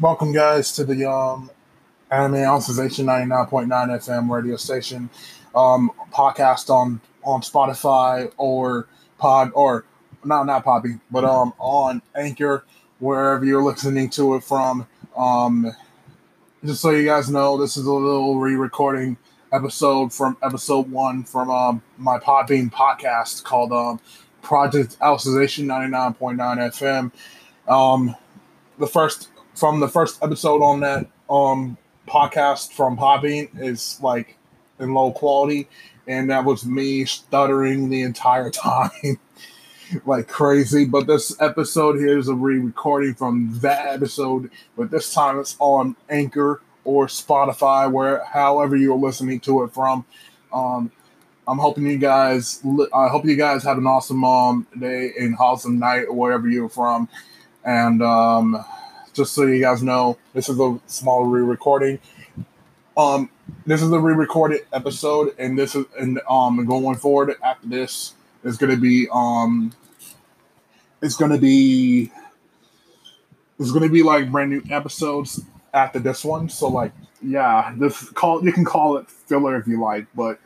Welcome, guys, to the um, Anime Alicization 99.9 FM radio station um, podcast on on Spotify or Pod or not not Poppy, but um on Anchor, wherever you're listening to it from. Um, just so you guys know, this is a little re-recording episode from episode one from um, my Podbean podcast called um, Project Alicization 99.9 FM. Um, the first from the first episode on that um podcast from Podbean is like in low quality, and that was me stuttering the entire time. like crazy, but this episode here is a re-recording from that episode, but this time it's on Anchor or Spotify, where however you're listening to it from. Um, I'm hoping you guys. I hope you guys have an awesome um, day and awesome night or wherever you're from. And um, just so you guys know, this is a small re-recording. Um, this is a re-recorded episode, and this is and um going forward after this is to be um it's to be it's to be like brand new episodes after this one. So like yeah, this call you can call it filler if you like, but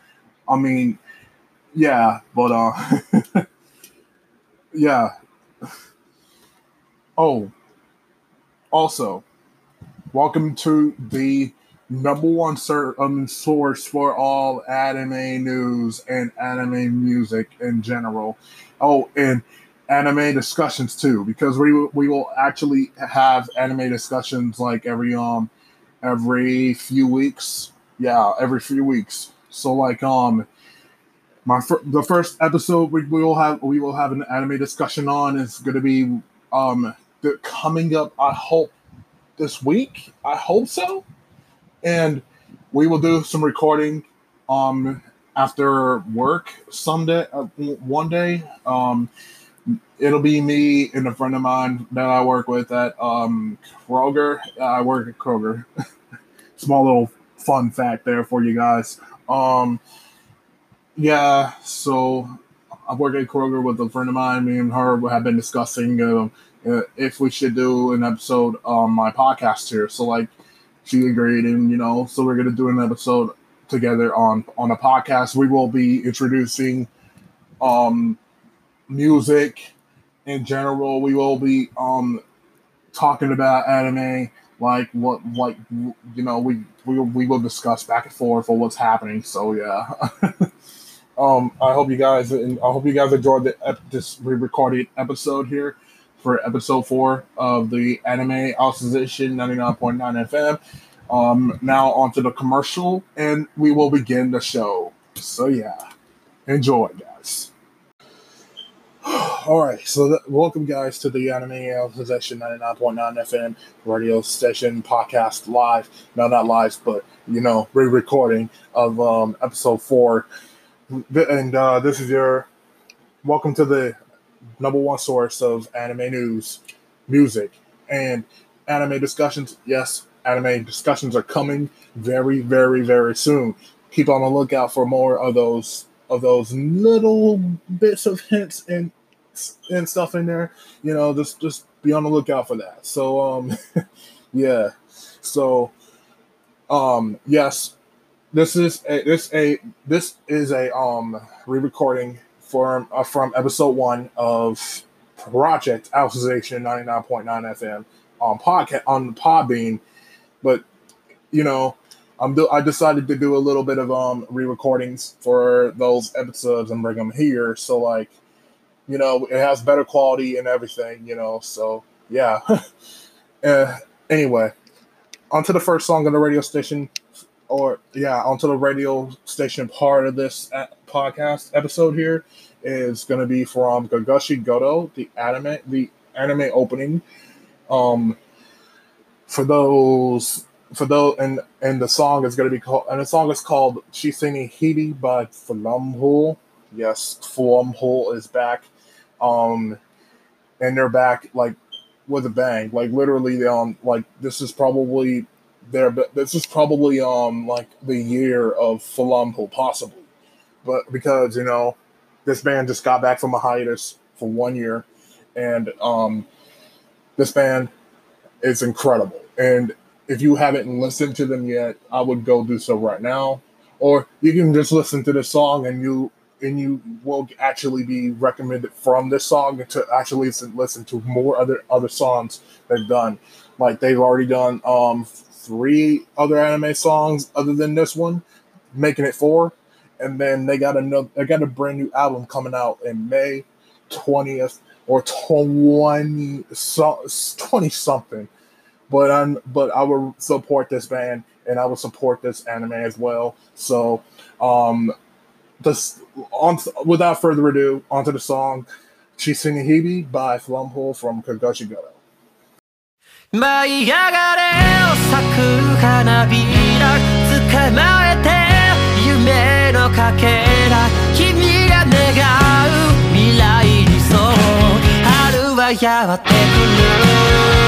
I mean yeah, but uh yeah. Oh, also, welcome to the number one um, source for all anime news and anime music in general. Oh, and anime discussions too, because we we will actually have anime discussions like every um every few weeks. Yeah, every few weeks. So like um my fir- the first episode we, we will have we will have an anime discussion on is going to be um coming up. I hope this week. I hope so, and we will do some recording um after work someday uh, one day. Um it'll be me and a friend of mine that i work with at um kroger. I work at kroger. Small little fun fact there for you guys. Um yeah so i work at kroger with a friend of mine. Me and her have been discussing uh, if we should do an episode on my podcast here. So like she agreed, and you know, so we're gonna do an episode together on on a podcast. We will be introducing um music in general. We will be um talking about anime, like what like you know we we we will discuss back and forth for what's happening. So yeah. um, I hope you guys I hope you guys enjoyed the, this re-recorded episode here for episode four of the Anime Alicization 99.9 FM. Um, now onto the commercial, and we will begin the show. So yeah, enjoy, guys. All right, so th- welcome, guys, to the Anime Alicization 99.9 FM radio station podcast live. No, not live, but you know, re-recording of um, episode four. And uh, this is your welcome to the number one source of anime news, music, and anime discussions. Yes, anime discussions are coming very, very, very soon. Keep on the lookout for more of those of those little bits of hints and and stuff in there. You know, just just be on the lookout for that. So um yeah. So um yes, this is a this a this is a um re-recording from uh, from episode one of Project Alicization 99.9 FM on podcast on Podbean. But you know, I'm do- I decided to do a little bit of um re-recordings for those episodes and bring them here. So like, you know, it has better quality and everything. You know, so yeah. uh, anyway, onto the first song on the radio station or yeah, onto the radio station part of this uh, podcast episode here is going to be from Kakushigoto, the anime, the anime opening. Um, for those, for those, and and the song is going to be called, and the song is called "Chiisana Hibi" by Flumpool. Yes, Flumpool is back. Um, and they're back like with a bang. Like literally, they um, like this is probably there, but this is probably um like the year of Flumpool possibly, but because you know this band just got back from a hiatus for one year, and um, this band is incredible. And if you haven't listened to them yet, I would go do so right now. Or you can just listen to this song and you and you will actually be recommended from this song to actually listen, to more other other songs they've done. Like they've already done um three other anime songs other than this one, making it four and then they got another they got a brand new album coming out in May 20th or 20 so, 20 something. But I'm but I will support this band and I will support this anime as well. So um this on without further ado onto the song Chiisana Hibi by Flumpool from Kakushigoto 舞い上がれを咲く花びら捕まえて夢のかけら君が願う未来にそう春はやってくる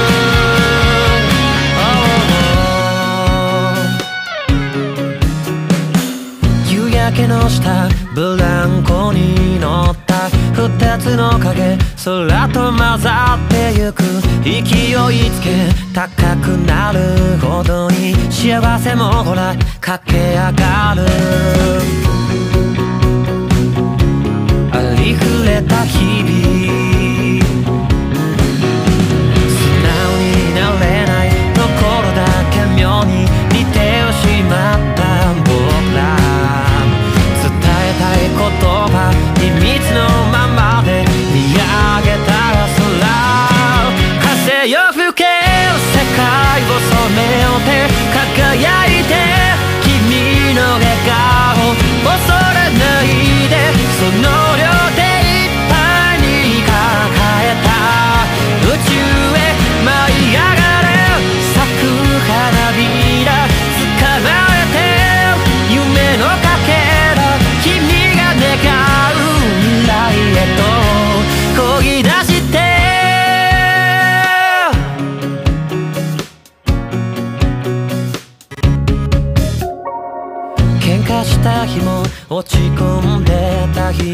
けの下ブランコに乗った二つの影空と混ざってゆく。勢いつけ高くなるほどに幸せもほら駆け上がる。ありふれた日々。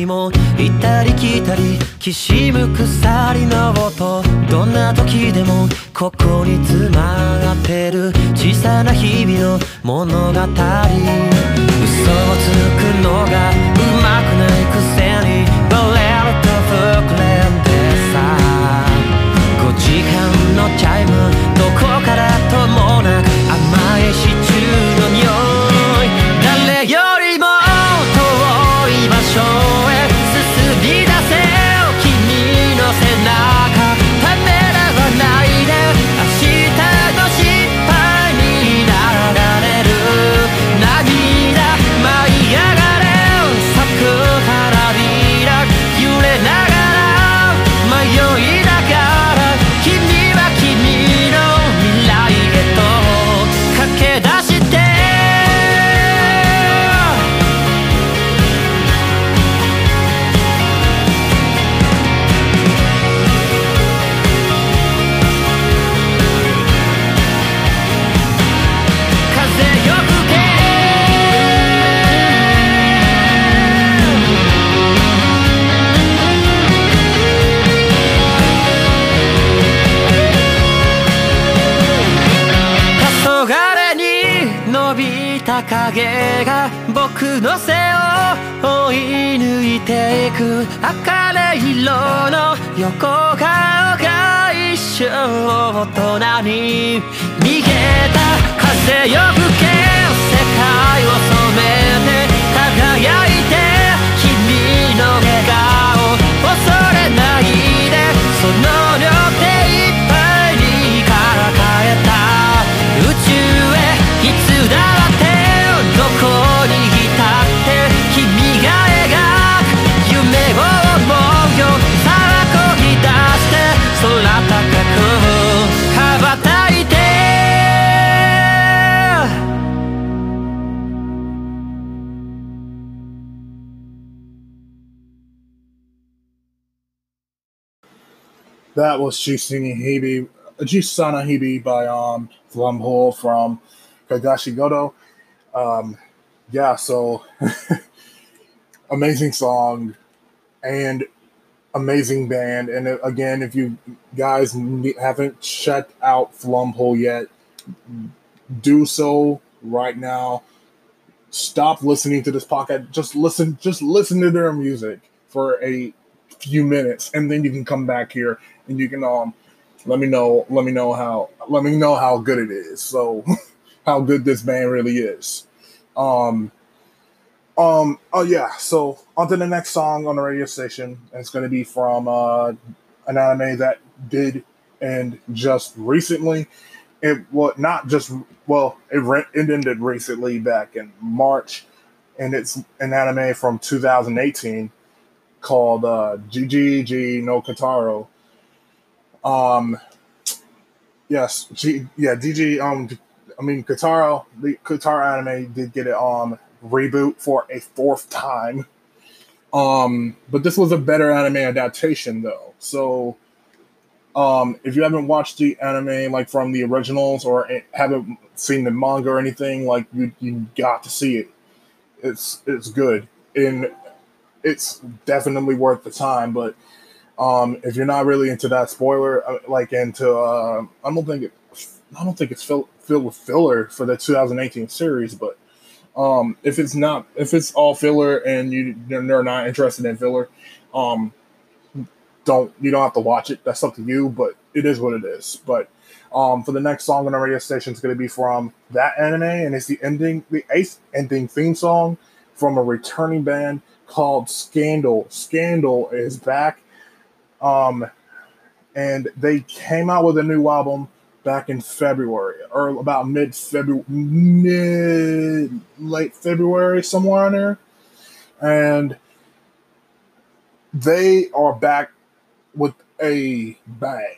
も行ったり来たりきしむ鎖の音どんな時でもここに詰まってる小さな日々の物語嘘をつくのがうまくない癖 That was Jisini Hibi, Chiisana Hibi by um Flumpool from Kakushigoto. Um, yeah, so amazing song and amazing band. And uh, again, if you guys haven't checked out Flumpool yet, do so right now. Stop listening to this podcast. Just listen. Just listen to their music for a few minutes, and then you can come back here and you can um let me know. Let me know how. Let me know how good it is. So, how good this band really is. Um. Um. Oh yeah. So on to the next song on the radio station. It's to be from uh, an anime that did and just recently. It was not just well. It re- it ended recently back in March, and it's an anime from 2018 called uh, GeGeGe no Kitaro. Um. Yes. G. Yeah. DG. Um. I mean, Kitaro. The Kitaro anime did get it um reboot for a fourth time. Um, but this was a better anime adaptation though. So um, if you haven't watched the anime like from the originals or haven't seen the manga or anything, like you you got to see it. It's it's good and it's definitely worth the time. But um, if you're not really into that spoiler, uh, like into uh, I don't think it, I don't think it's filled filled with filler for the 2018 series, but um, if it's not, if it's all filler and you they're not interested in filler, um, don't you don't have to watch it. That's up to you, but it is what it is. But um, for the next song on the radio station is going to be from that anime, and it's the ending, the eighth ending theme song from a returning band called Scandal. Scandal is back, um, and they came out with a new album back in February or about mid February, mid late February, somewhere on there. And they are back with a bang,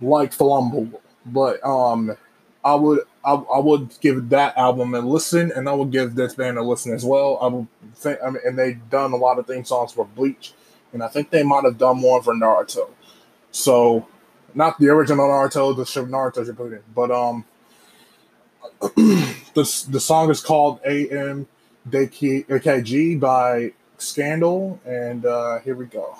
like Flumpool. But um, I would I, I would give that album a listen, and I would give this band a listen as well. I would think, I mean, and they've done a lot of theme songs for Bleach, and I think they might have done one for Naruto. So not the original Naruto, the Naruto Shippuden, but um, the the song is called AM AKG by Scandal, and uh, here we go.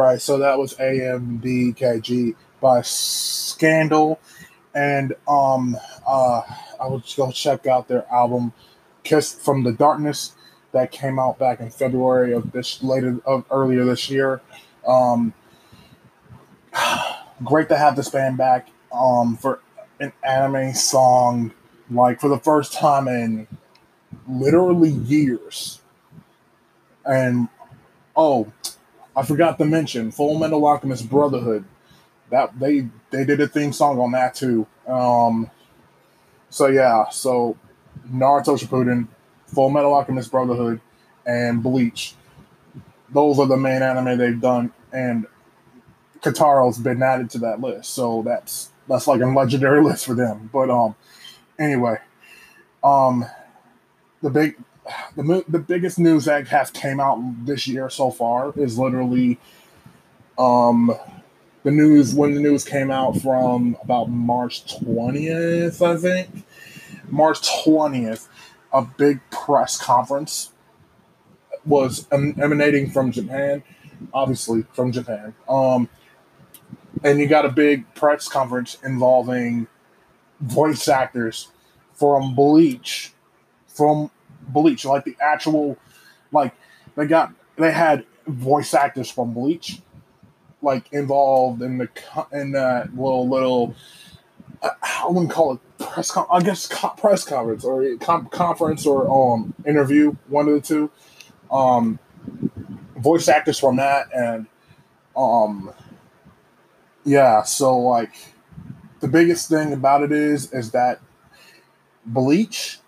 Right, so that was AMBKG by Scandal, and um, uh, I was go check out their album "Kiss from the Darkness" that came out back in February of this later of earlier this year. Um, great to have this band back um, for an anime song, like for the first time in literally years. And oh, I forgot to mention Full Metal Alchemist Brotherhood. That they they did a theme song on that too. Um, so yeah, so Naruto Shippuden, Full Metal Alchemist Brotherhood, and Bleach. Those are the main anime they've done, and Kitaro's been added to that list. So that's that's like a legendary list for them. But um, anyway, um, the big the the biggest news that has came out this year so far is literally um the news when the news came out from about March 20th, I think. March 20th, a big press conference was emanating from Japan, obviously from Japan. Um, and you got a big press conference involving voice actors from Bleach, from Bleach, like the actual, like they got they had voice actors from Bleach, like involved in the in that little little I wouldn't call it press con- I guess co- press conference or com- conference or um interview one of the two. Um voice actors from that and um yeah so like the biggest thing about it is is that bleach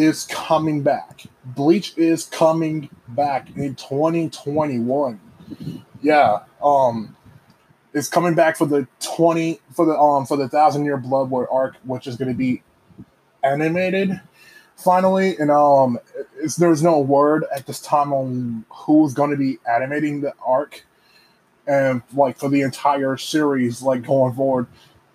is coming back. Bleach is coming back in 2021 yeah um is coming back for the 20 for the um for the thousand year blood war arc which is going to be animated finally. And um there's no word at this time on who's going to be animating the arc. And like for the entire series like going forward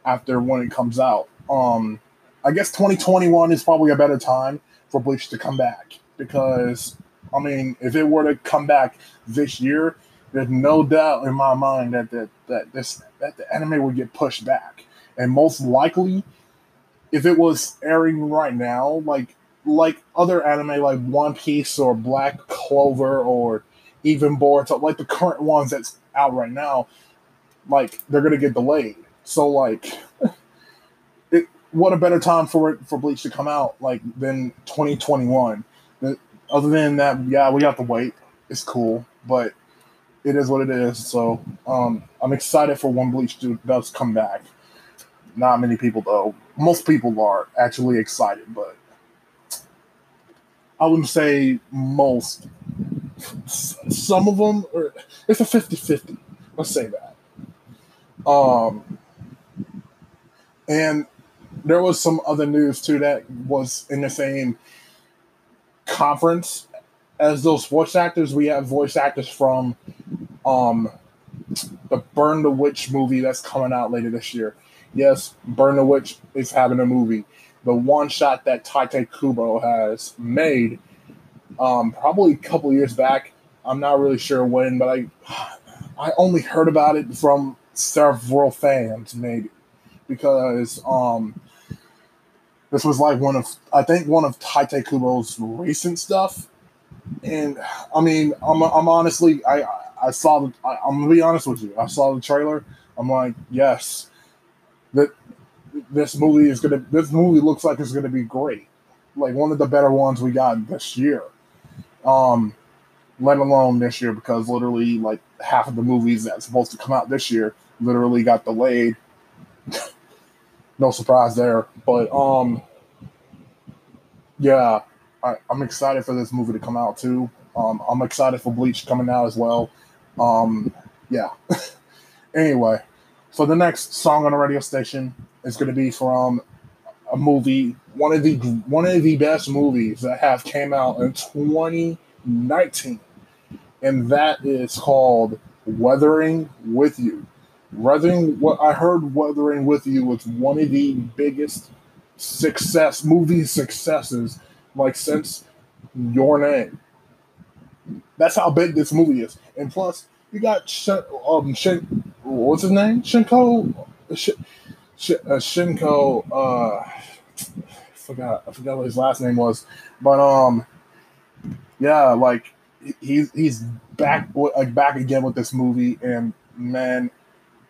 after when it comes out. Um i guess 2021 is probably a better time for bleach to come back because i mean if it were to come back this year there's no doubt in my mind that that, that this that the anime would get pushed back, and most likely, if it was airing right now, like like other anime like One Piece or Black Clover or even Boruto, like the current ones that's out right now, like they're gonna get delayed. So like, what a better time for it for Bleach to come out like than 2021. Other than that, yeah, we got to wait. It's cool, but it is what it is. So um, I'm excited for when Bleach do, does come back. Not many people though. Most people are actually excited, but I wouldn't say most. Some of them are. It's a 50-50. Let's say that. Um, and there was some other news too that was in the same conference as those voice actors. We have voice actors from um the Burn the Witch movie that's coming out later this year. Yes, Burn the Witch is having a movie. The one shot that Tite Kubo has made, um, probably a couple years back. I'm not really sure when, but I I only heard about it from several fans, maybe, because um, this was like one of I think one of Tite Kubo's recent stuff, and I mean I'm I'm honestly I I saw the. I, am gonna be honest with you. I saw the trailer. I'm like, yes, that this movie is gonna. This movie looks like it's gonna be great. Like one of the better ones we got this year. Um, let alone this year because literally like half of the movies that's supposed to come out this year literally got delayed. no surprise there, but um, yeah, I, I'm excited for this movie to come out too. Um, I'm excited for Bleach coming out as well. Um, yeah. anyway, so the next song on the radio station is going to be from a movie, one of the one of the best movies that have came out in 2019, and that is called Weathering with You. Weathering, what I heard, Weathering with You was one of the biggest success movie successes like since Your Name. That's how big this movie is. And plus, you got um Shin, what's his name? Shinko, Shin, Shin, uh, Shinko. Uh, forgot I forgot what his last name was, but um, yeah, like he's he's back like back again with this movie, and man,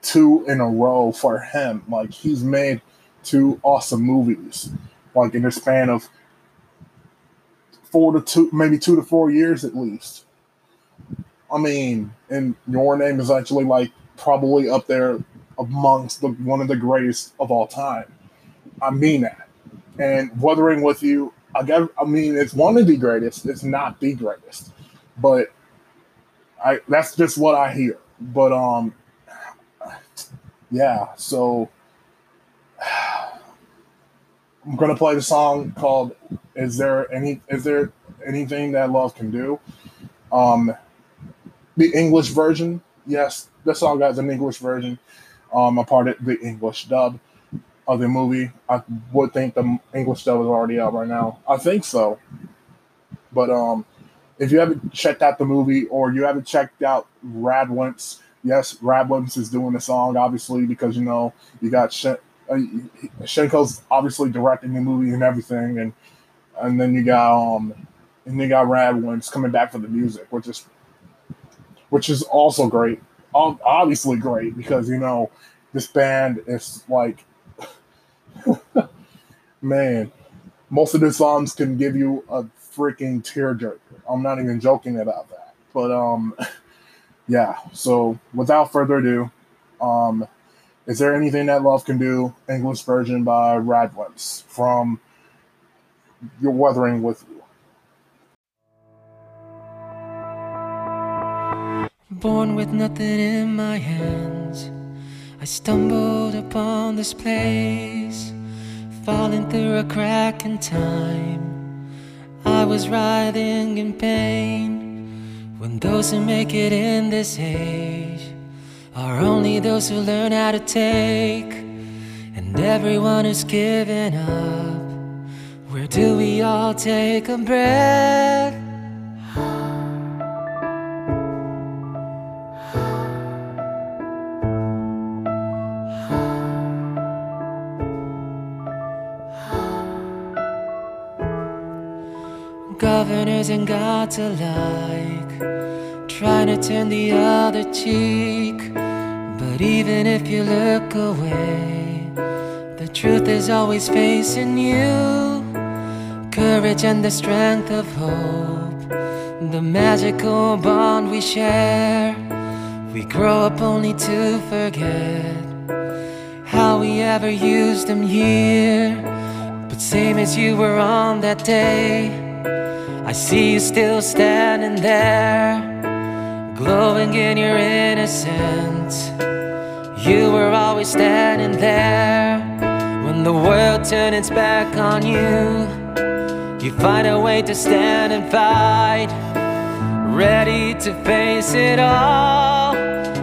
two in a row for him. Like he's made two awesome movies, like in the span of four to two, maybe two to four years at least. I mean, and your name is actually like probably up there amongst the one of the greatest of all time. I mean that. And Weathering with You, I got I mean it's one of the greatest, it's not the greatest. But I that's just what I hear. But um yeah, so I'm gonna play the song called "Is There Any Is There Anything That Love Can Do." Um, the English version, yes, the song got an English version. Um, a part of the English dub of the movie. I would think the English dub is already out right now. I think so, but um, if you haven't checked out the movie or you haven't checked out Radwimps, yes, Radwimps is doing the song obviously because you know you got uh, Shinko's obviously directing the movie and everything, and and then you got um and you got Radwimps coming back for the music, which is which is also great. Obviously great because you know this band is like man, most of the songs can give you a freaking tearjerker. I'm not even joking about that. But um yeah, so without further ado, um is There Anything That Love Can Do? English version by Radwimps from You're Weathering With You. Born with nothing in my hands, I stumbled upon this place, falling through a crack in time. I was writhing in pain when those who make it in this age are only those who learn how to take, and everyone who's given up. Where do we all take a breath? Governors and gods alike, trying to turn the other cheek. But even if you look away, the truth is always facing you. Courage and the strength of hope, the magical bond we share. We grow up only to forget how we ever used them here. But same as you were on that day, I see you still standing there glowing in your innocence. You were always standing there when the world turned its back on you. You find a way to stand and fight, ready to face it all.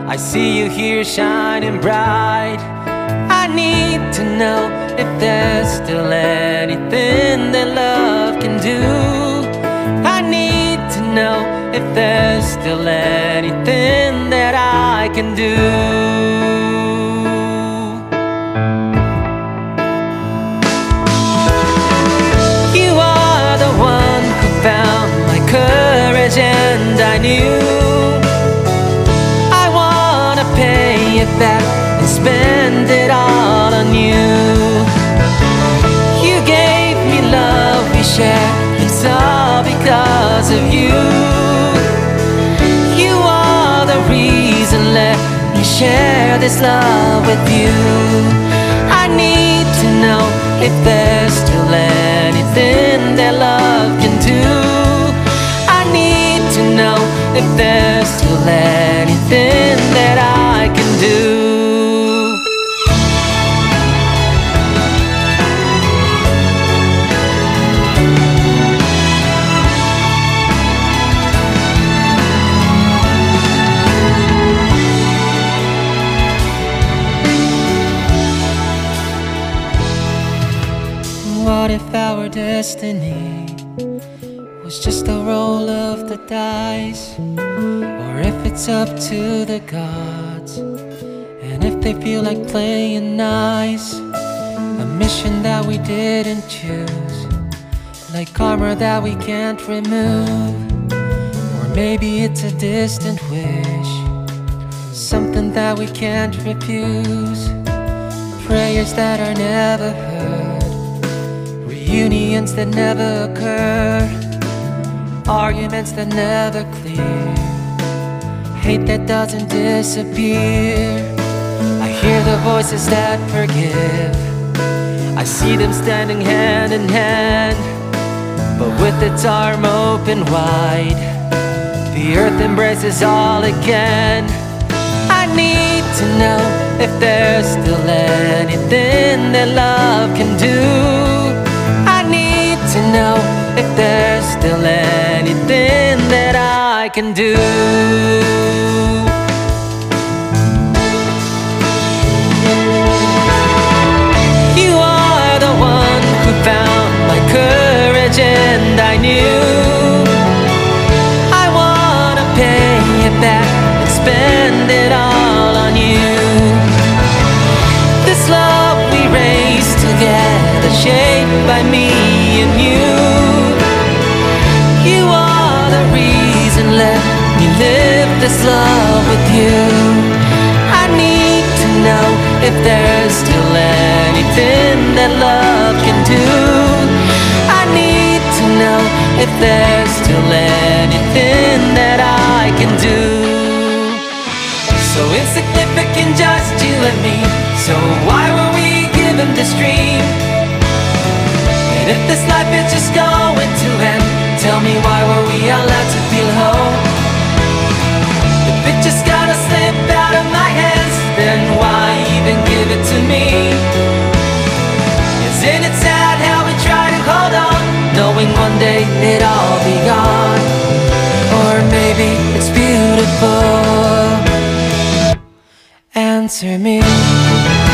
I see you here shining bright. I need to know if there's still anything that love can do. Know if there's still anything that I can do. You are the one who found my courage, and I knew I wanna pay it back and spend it all on you. You gave me love we share, it's all because of you. You are the reason. Let me share this love with you. I need to know if there's still anything that love can do. I need to know if there's destiny was just a roll of the dice, or if it's up to the gods. And if they feel like playing nice, a mission that we didn't choose, like karma that we can't remove. Or maybe it's a distant wish, something that we can't refuse. Prayers that are never heard, reunions that never occur, arguments that never clear, hate that doesn't disappear. I hear the voices that forgive. I see them standing hand in hand, but with its arm open wide, the earth embraces all again. I need to know if there's still anything that love can do. Know if there's still anything that I can do. You are the one who found my courage, and I knew I wanna pay it back and spend it all on you. This love we raised together, shaped by me let me live this love with you. I need to know if there's still anything that love can do. I need to know if there's still anything that I can do. So insignificant, just you and me. So why were we given this dream? And if this life is just going beautiful. Answer me.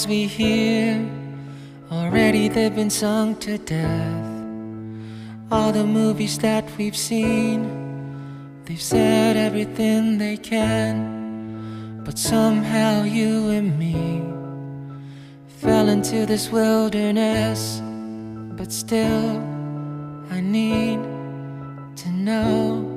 Songs we hear, already they've been sung to death. All the movies that we've seen, they've said everything they can. But somehow you and me fell into this wilderness. But still, I need to know.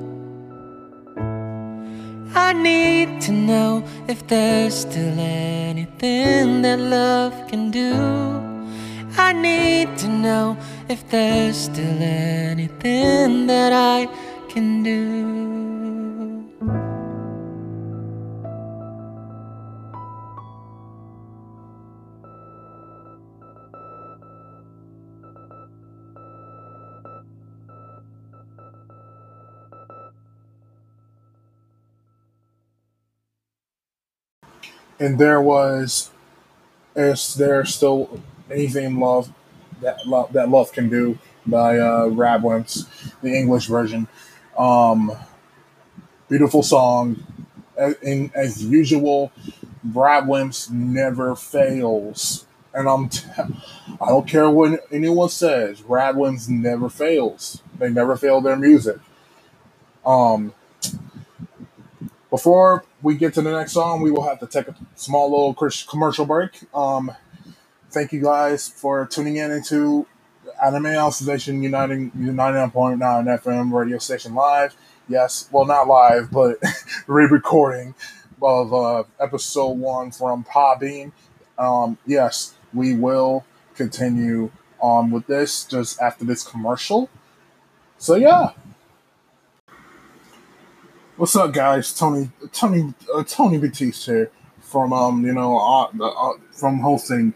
I need to know if there's still anything that love can do. I need to know if there's still anything that I can do. And there was is there still anything love that love that love can do by uh Radwimps, the English version. Um beautiful song. In, as usual, Radwimps never fails. And I'm t- I don't care what anyone says, Radwimps never fails. They never fail their music. Um before we get to the next song, we will have to take a small little commercial break. Um, thank you guys for tuning in into Anime Association Uniting 99.9 FM radio station live. Yes, well, not live, but re-recording of uh, episode one from Podbean. Um, yes, we will continue on with this just after this commercial. So yeah. What's up, guys? Tony, Tony, uh, Tony Batiste here from um, you know, uh, uh, from hosting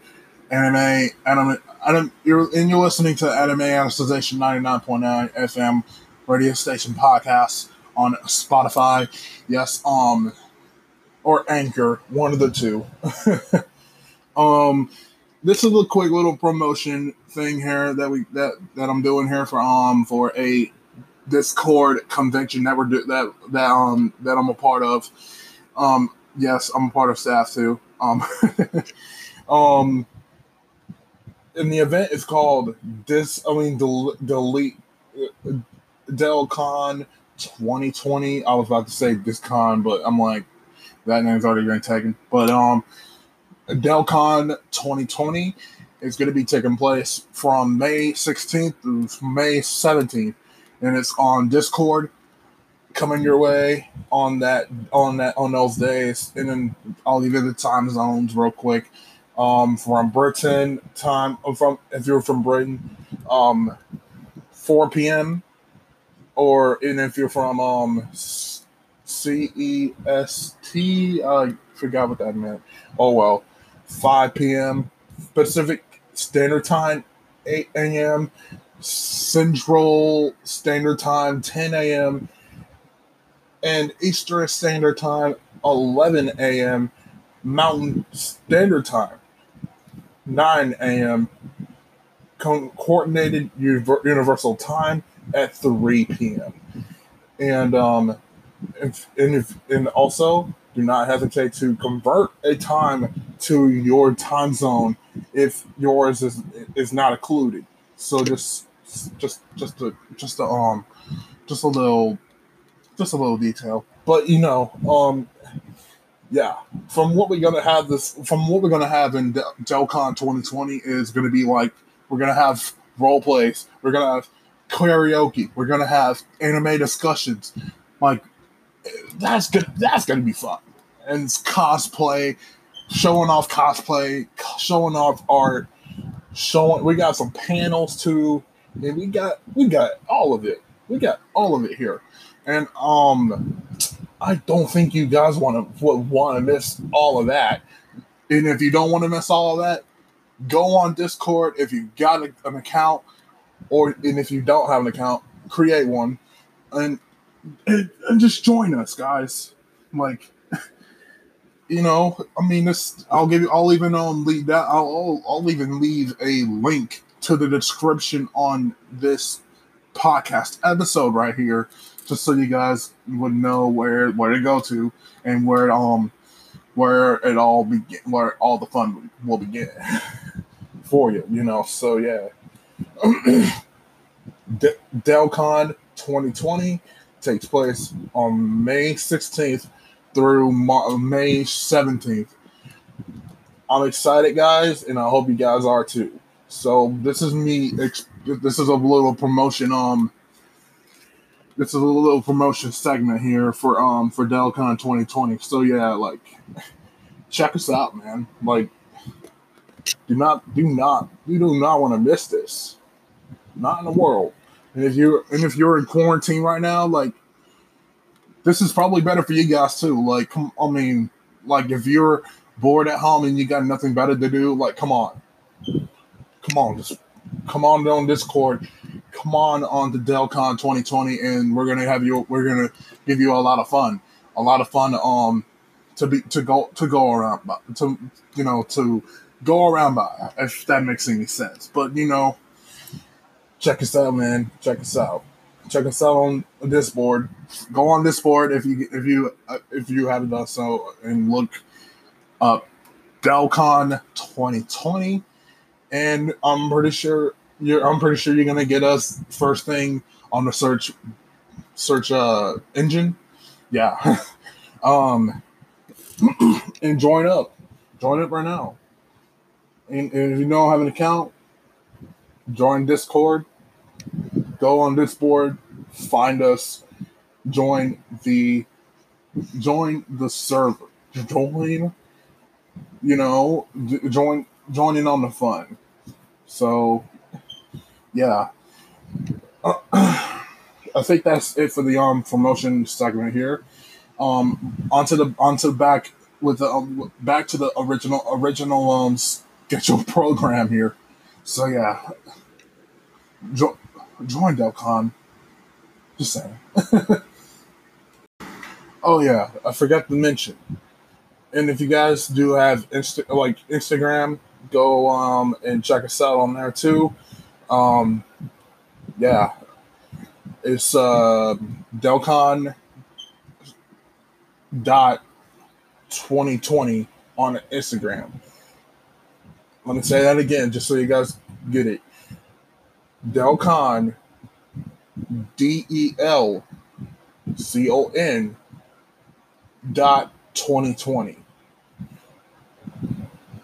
anime, anime, anime. You're and you're listening to Anime Anesthesia ninety nine point nine FM radio station podcast on Spotify. Yes, um, or Anchor, one of the two. Um, this is a quick little promotion thing here that we that that I'm doing here for um for a Discord convention that we're do, that that um that I'm a part of. Um, yes, I'm a part of staff too. Um, um, and the event is called this. I mean, del- delete uh, DelCon 2020. I was about to say DisCon, but I'm like that name's already been taken. But um, DelCon 2020 is going to be taking place from May 16th through May 17th, and it's on Discord. Coming your way on that on that on those days, and then I'll give you the time zones real quick. Um, from Britain time uh, from if you're from Britain, um, 4 p.m. or and if you're from um C E S T, I forgot what that meant. Oh well, 5 p.m. Pacific Standard Time, 8 a.m. Central Standard Time, 10 a.m. and Eastern Standard Time, 11 a.m. Mountain Standard Time, 9 a.m. Co- coordinated Universal Time at 3 p.m. And um, if, and if and also do not hesitate to convert a time to your time zone if yours is is not included. So just just just a just a um just a little just a little detail. But you know, um yeah, from what we're gonna have this from what we're gonna have in Del- DelCon 2020 is gonna be like we're gonna have role plays, we're gonna have karaoke, we're gonna have anime discussions. Like that's good. That's gonna be fun. And it's cosplay, showing off cosplay, showing off art, showing. We got some panels too, and we got we got all of it. We got all of it here, and um, I don't think you guys want to want to miss all of that. And if you don't want to miss all of that, go on Discord. If you got a, an account, or and if you don't have an account, create one, and and, and just join us, guys. Like, you know, I mean, this. I'll give you. I'll even um leave that. I'll, I'll I'll even leave a link to the description on this podcast episode right here, just so you guys would know where where to go to and where um where it all begin, where all the fun will begin for you. You know, so yeah. De- DelCon 2020 takes place on May 16th through May 17th. I'm excited, guys, and I hope you guys are too. So this is me. This is a little promotion. Um, this is a little promotion segment here for um for DelCon 2020. So yeah, like check us out, man. Like, do not, do not, you do not want to miss this. Not in the world. And if you and if you're in quarantine right now, like this is probably better for you guys too. Like, I mean, like if you're bored at home and you got nothing better to do, like, come on, come on, just come on on Discord, come on on the DelCon 2020, and we're gonna have you. We're gonna give you a lot of fun, a lot of fun. Um, to be to go to go around to you know to go around by if that makes any sense. But you know check us out, man. Check us out. Check us out on Discord. Go on Discord if you if you uh, if you haven't done so, and look up DelCon 2020. And I'm pretty sure you're. I'm pretty sure you're gonna get us first thing on the search search uh engine. Yeah. um. and join up. Join up right now. And, and if you don't have an account, join Discord, go on Discord, find us, join the join the server, join, you know, join join in on the fun. So, yeah, I think that's it for the um promotion segment here. Um, onto the onto back with the um, back to the original original um schedule program here. So yeah, jo- join DelCon. Just saying. oh yeah, I forgot to mention. and if you guys do have Insta- like Instagram, go um, and check us out on there too. Um, yeah, it's uh, Delcon dot 2020 on Instagram. Let me say that again, just so you guys get it. Delcon, D E L C O N dot 2020.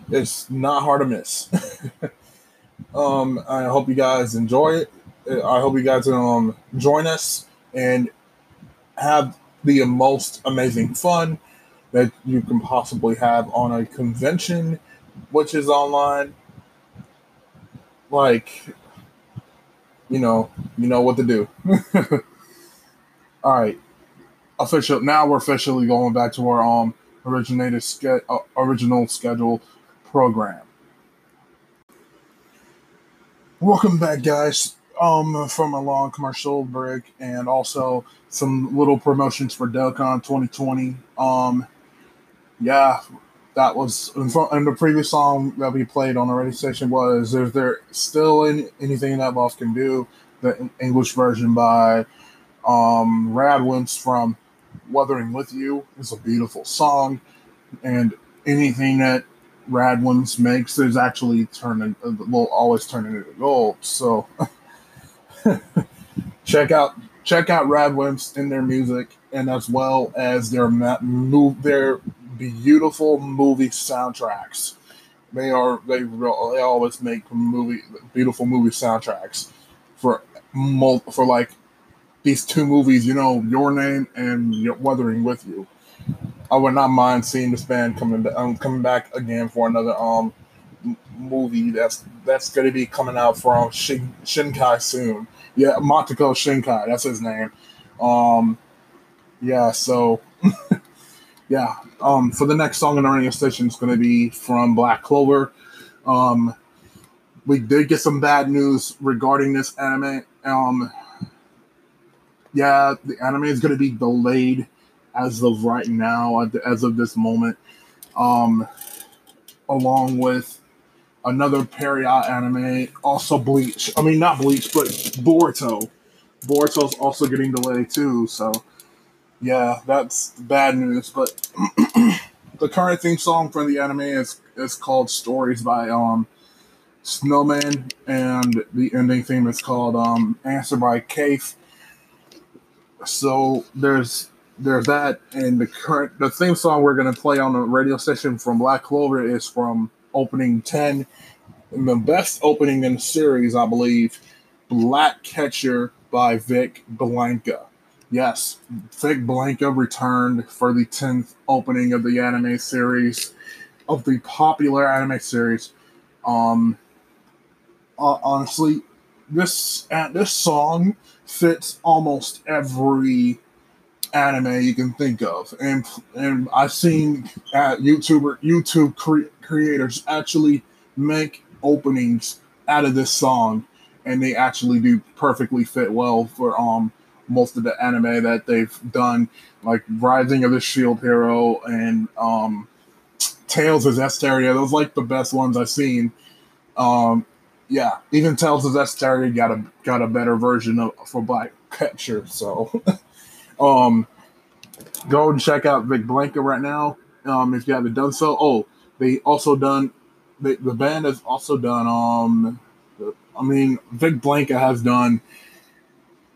It's not hard to miss. um, I hope you guys enjoy it. I hope you guys um join us and have the most amazing fun that you can possibly have on a convention, which is online. Like, you know, you know what to do. All right, official. Now we're officially going back to our um originated ske- uh, original schedule program. Welcome back, guys. Um, from a long commercial break and also some little promotions for Delcon 2020. Um, yeah, that was and the previous song that we played on the radio station was "Is there still any, anything that love can do?" The English version by um, Radwimps from "Weathering with You" is a beautiful song, and anything that Radwimps makes is actually turning uh, will always turn into gold. So check out check out Radwimps in their music and as well as their move their beautiful movie soundtracks. They are they they always make movie beautiful movie soundtracks for for like these two movies. You know, Your Name and Weathering with You. I would not mind seeing this band coming back, um, coming back again for another um movie that's that's going to be coming out from Shin, Shinkai soon. Yeah, Motoko Shinkai, that's his name. Um, yeah, so yeah, um, for the next song in the radio station is going to be from Black Clover. Um, we did get some bad news regarding this anime. Um, yeah, the anime is going to be delayed as of right now, as of this moment, um, along with another Pierrot anime, also Bleach. I mean, not Bleach, but Boruto. Boruto's also getting delayed too, so yeah, that's bad news. But the current theme song for the anime is is called "Stories" by um Snowman, and the ending theme is called um "Answer" by Cave. So there's there's that, and the current the theme song we're gonna play on the radio station from Black Clover is from opening ten, the best opening in the series, I believe, Black Catcher by Vickeblanka. Yes, Vickeblanka returned for the tenth opening of the anime series, of the popular anime series. Um, uh, honestly, this uh, this song fits almost every anime you can think of, and and I've seen uh, YouTuber YouTube cre- creators actually make openings out of this song, and they actually do perfectly fit well for um most of the anime that they've done, like Rising of the Shield Hero and um Tales of Zestiria. Those like the best ones I've seen. Um, yeah, even Tales of Zestiria got a got a better version of for Black Catcher. So Um, go and check out Vickeblanka right now. Um, if you haven't done so. Oh, they also done. The band has also done. Um, I mean, Vickeblanka has done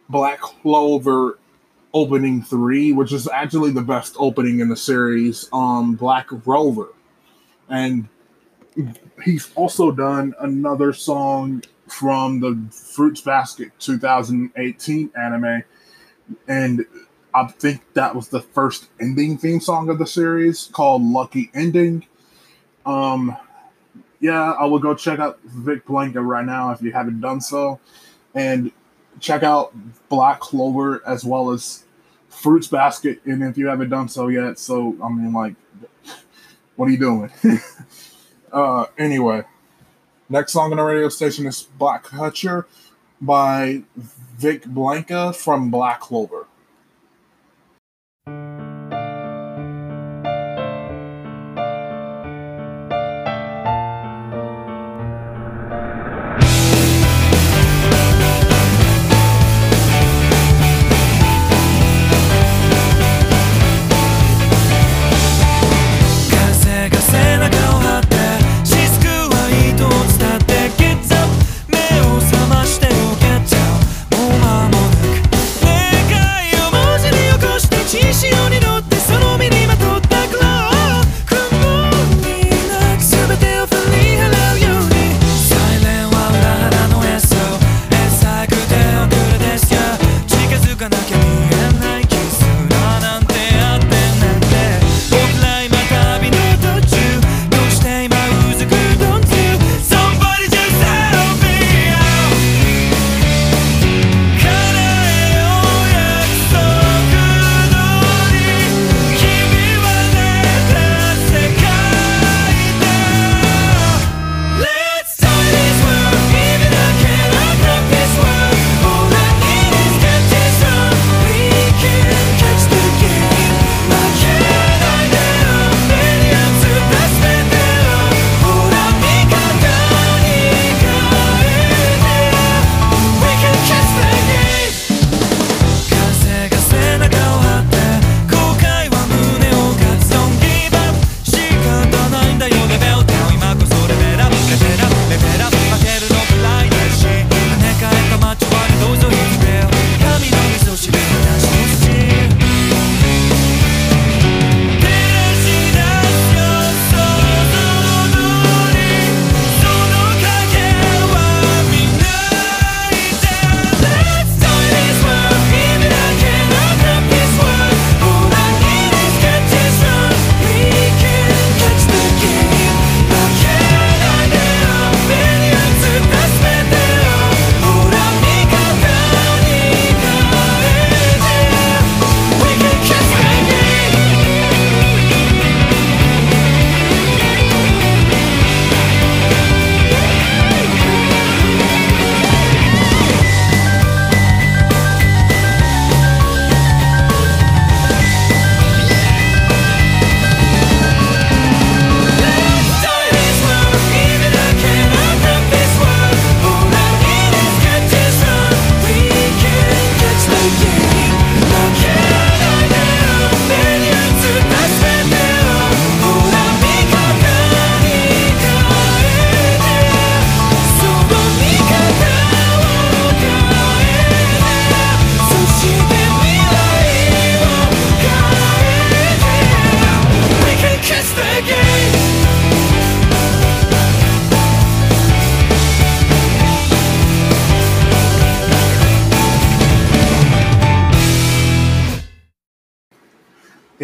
Black Clover opening three, which is actually the best opening in the series. Um, Black Rover, and he's also done another song from the Fruits Basket 2018 anime, and I think that was the first ending theme song of the series called Lucky Ending. Um, yeah, I will go check out Vickeblanka right now if you haven't done so. And check out Black Clover as well as Fruits Basket. And if you haven't done so yet, so I mean, like, what are you doing? uh, anyway, next song on the radio station is Black Catcher by Vickeblanka from Black Clover.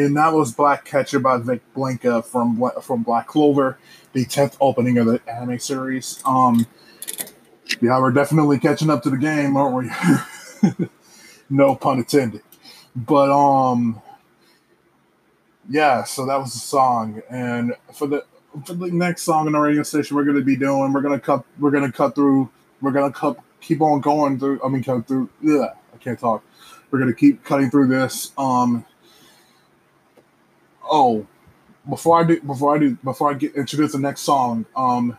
And that was Black Catcher by Vic Blanca from from Black Clover, the tenth opening of the anime series. Um, yeah, we're definitely catching up to the game, aren't we? no pun intended. But um, yeah. So that was the song, and for the for the next song in the radio station, we're gonna be doing. We're gonna cut. We're gonna cut through. We're gonna cut. Keep on going through. I mean, cut through. Yeah, I can't talk. We're gonna keep cutting through this. Um oh, before I do, before I do, before I get introduce the next song, um,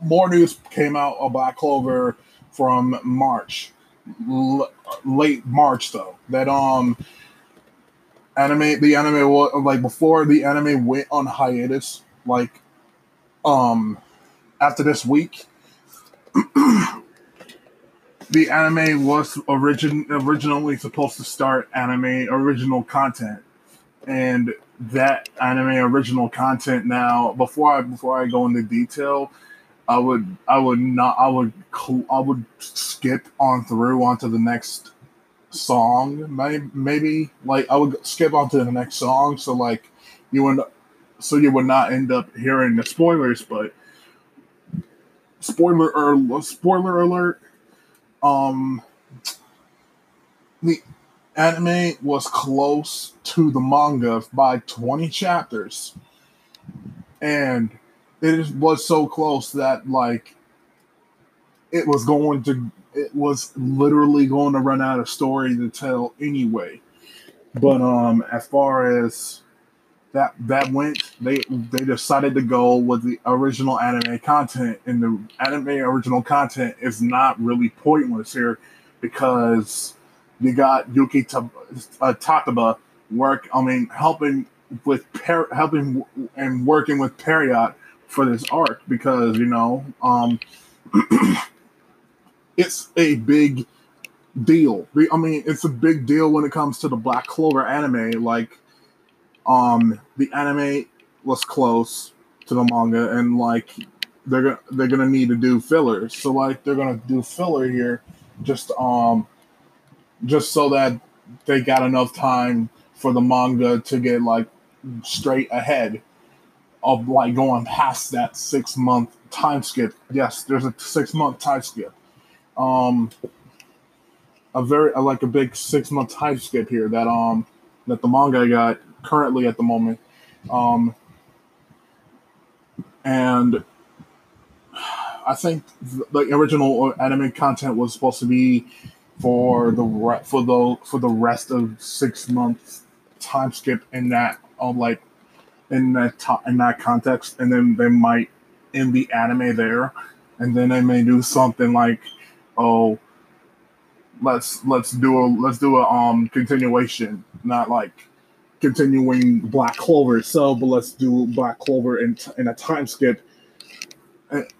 more news came out Black Clover from March, L- late March though. That um, anime, the anime was like before the anime went on hiatus, like um, after this week. the anime was origin originally supposed to start anime original content and that anime original content now before I before I go into detail, I would I would not I would I would skip on through onto the next song. Maybe, like I would skip onto the next song so like you would so you would not end up hearing the spoilers but spoiler or spoiler alert um the anime was close to the manga by 20 chapters. And it was so close that like it was going to it was literally going to run out of story to tell anyway. But um as far as that that went, they they decided to go with the original anime content, and the anime original content is not really pointless here because you got Yuki Tab- uh, Takaba work. I mean, helping with per- helping and working with Pierrot for this arc because you know um, it's a big deal. I mean, it's a big deal when it comes to the Black Clover anime. Like, um, the anime was close to the manga, and like they're they're gonna need to do fillers. So like they're gonna do filler here, just um just so that they got enough time for the manga to get like straight ahead of like going past that six month time skip. Yes, there's a six month time skip. Um, a very like a big six month time skip here that um that the manga got currently at the moment. Um, and I think the original anime content was supposed to be for the re- for the for the rest of six months time skip in that um like in that to- in that context, and then they might end the anime there, and then they may do something like, oh, let's let's do a let's do a um continuation, not like continuing Black Clover itself, but let's do Black Clover in in a time skip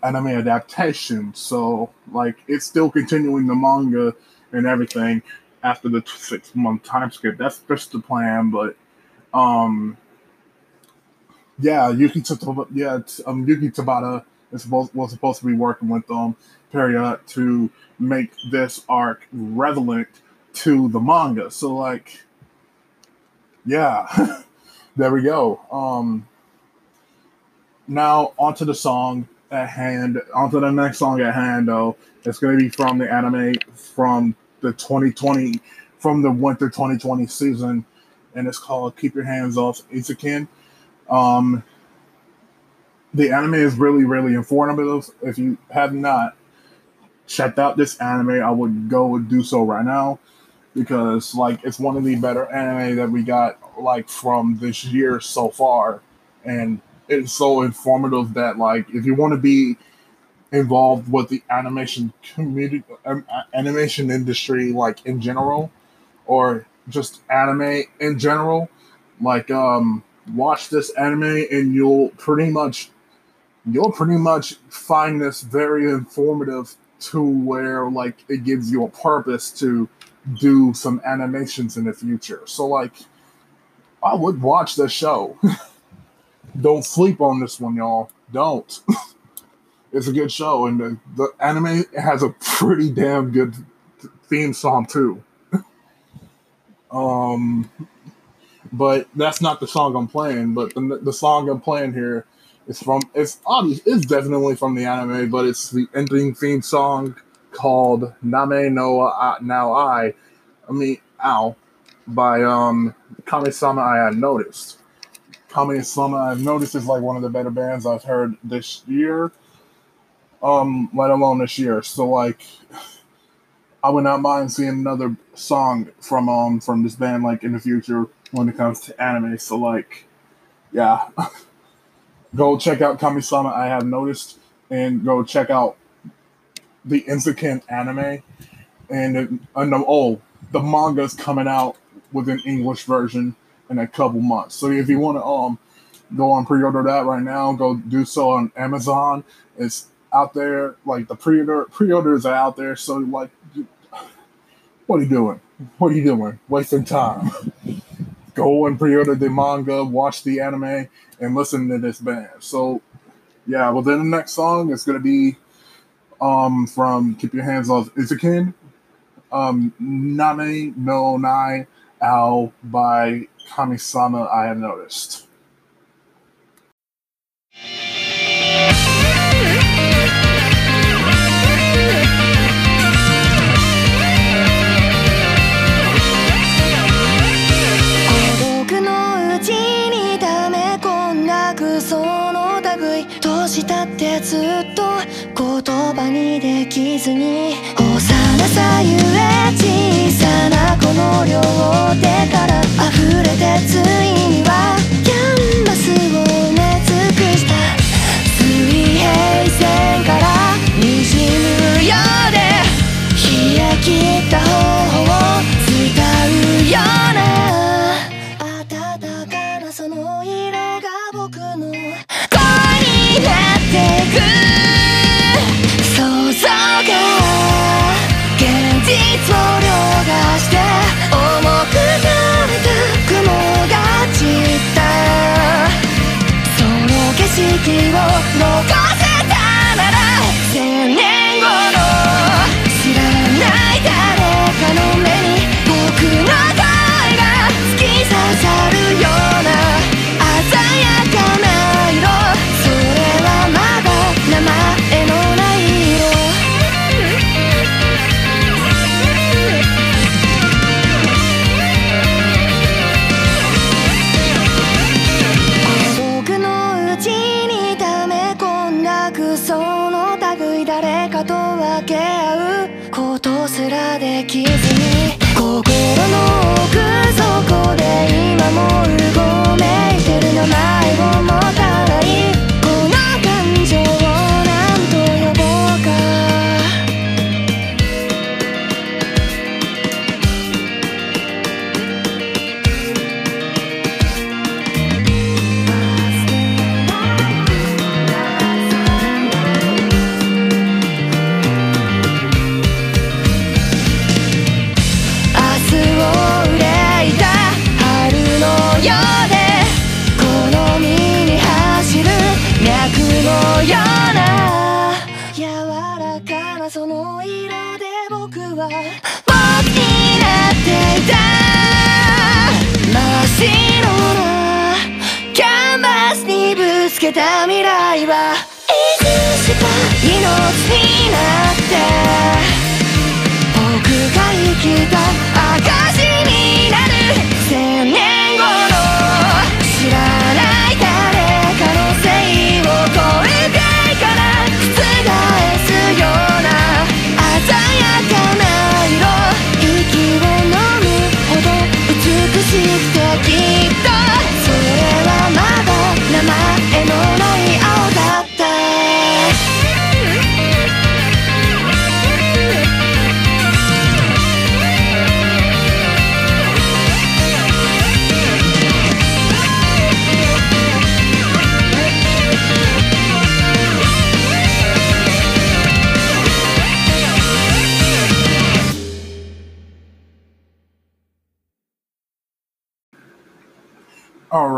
anime adaptation. So like it's still continuing the manga and everything after the six month time skip. That's just the plan, but um, yeah, Yuki Tabata, yeah, um, Yuki Tabata is supposed was supposed to be working with um Pierrot to make this arc relevant to the manga. So like, yeah, there we go. Um, now onto the song at hand. Onto the next song at hand, though. It's to be from the anime from the 2020, from the winter 2020 season, and it's called "Keep Your Hands Off Eizouken." Um, the anime is really, really informative. If you have not checked out this anime, I would go and do so right now because, like, it's one of the better anime that we got like from this year so far, and it's so informative that like if you want to be involved with the animation community um, animation industry like in general or just anime in general like um watch this anime and you'll pretty much you'll pretty much find this very informative to where like it gives you a purpose to do some animations in the future so like I would watch the show. Don't sleep on this one, y'all. Don't. it's a good show, and the, the anime has a pretty damn good theme song too. um, but that's not the song I'm playing. But the, the song I'm playing here is from it's obvious it's definitely from the anime, but it's the ending theme song called Name no Now I. I mean, ow, by um Kami-sama I noticed. Kami-sama I've noticed is like one of the better bands I've heard this year. Um, let alone this year. So like I would not mind seeing another song from um from this band like in the future when it comes to anime. So like yeah. go check out Kami-sama I have noticed and go check out the Insecant anime and, and oh the manga's coming out with an English version in a couple months. So if you want to um go on pre-order that right now, go do so on Amazon. It's out there. Like the pre-order pre-orders are out there. So like, what are you doing? What are you doing? Wasting time. go and pre-order the manga, watch the anime, and listen to this band. So yeah, well then the next song is gonna be um from Keep Your Hands Off Izukin. Um Name no Nai Ao by Kami-sama I have noticed. 葉にできずに幼さ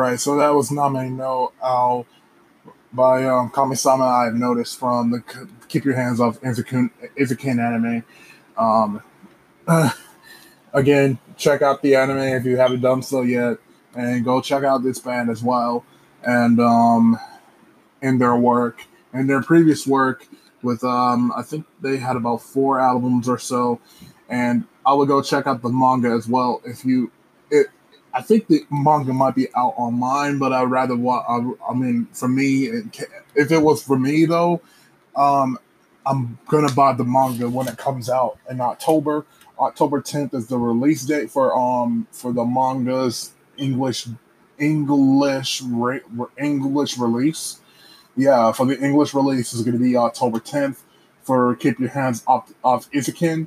right, so that was Name no Ao by um, Kami-sama. I've noticed from the Keep Your Hands Off Izukun, Izukin anime. Um, again, check out the anime if you haven't done so yet, and go check out this band as well. And um, in their work, in their previous work, with um, I think they had about four albums or so, and I would go check out the manga as well if you I think the manga might be out online, but I'd rather want. I, I mean, for me, if it was for me though, um, I'm gonna buy the manga when it comes out in October. October 10th is the release date for um for the manga's English English re, English release. Yeah, for the English release is gonna be October 10th. For keep your hands off off Izukin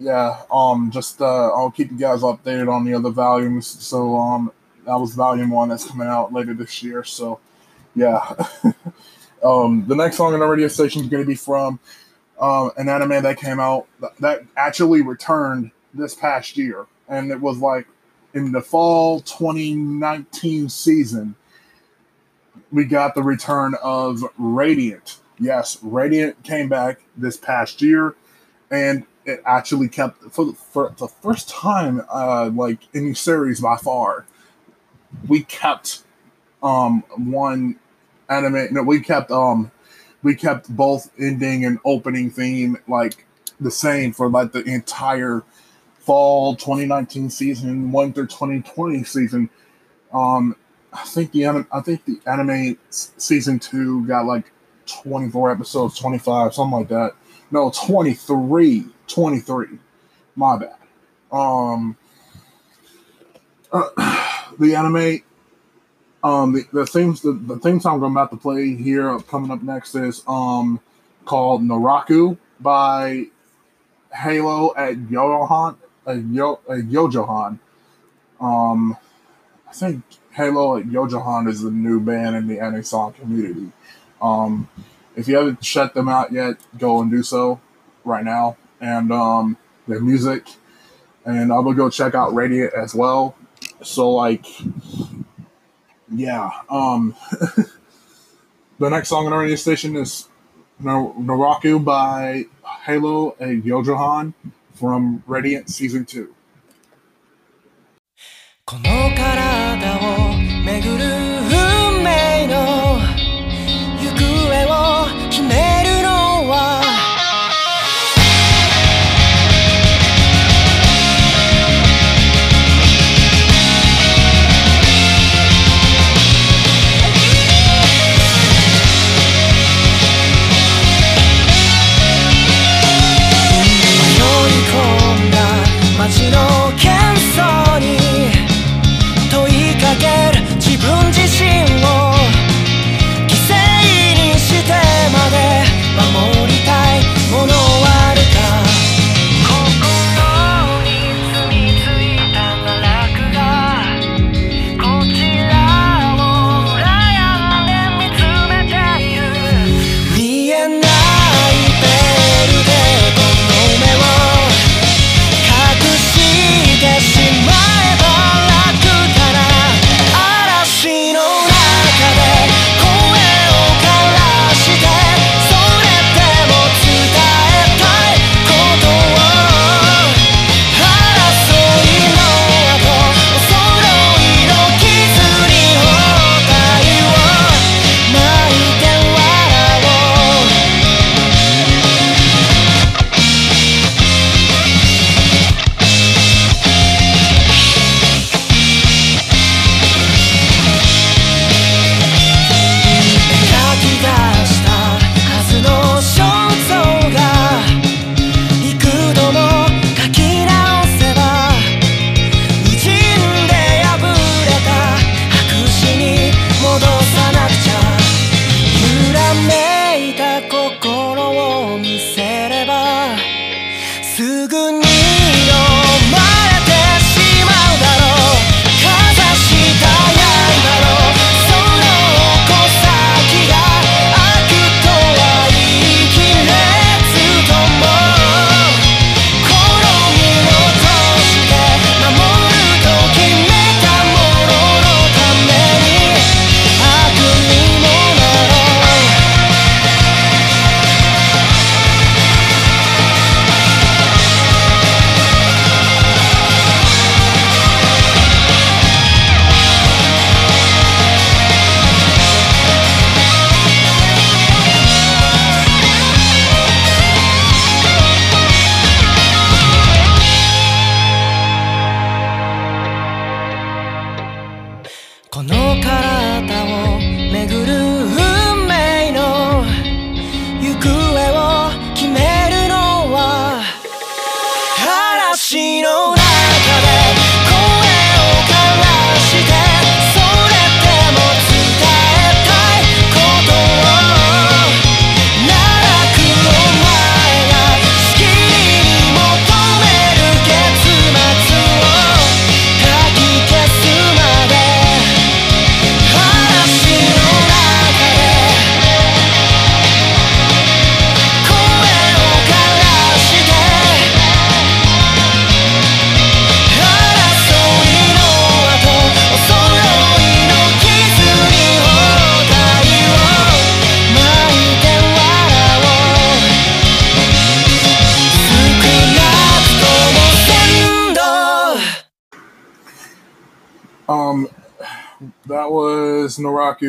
yeah, um, just uh, I'll keep you guys updated on the other volumes. So um, that was volume one that's coming out later this year. So yeah, um, the next song on the radio station is going to be from uh, an anime that came out that actually returned this past year, and it was like in the fall 2019 season. We got the return of Radiant. Yes, Radiant came back this past year, and it actually kept for for the first time, uh, like any series by far, we kept um one anime. No, we kept um we kept both ending and opening theme like the same for like the entire fall 2019 season, one through 2020 season. Um, I think the I think the anime season two got like 24 episodes, 25, something like that. No, 23 23. My bad. Um, uh, the anime, um, the, the themes, the, the theme song I'm about to play here coming up next is um called Naraku by Halo at Yojohan, at, Yo, at Yojohan. Um, I think Halo at Yojohan is a new band in the anime song community. Um, if you haven't checked them out yet, go and do so right now and um, their music. And I will go check out Radiant as well. So like, yeah. Um, the next song on our radio station is Naraku by Halo and Yojohan from Radiant Season 2. この体を巡る運命の行方を決め 街の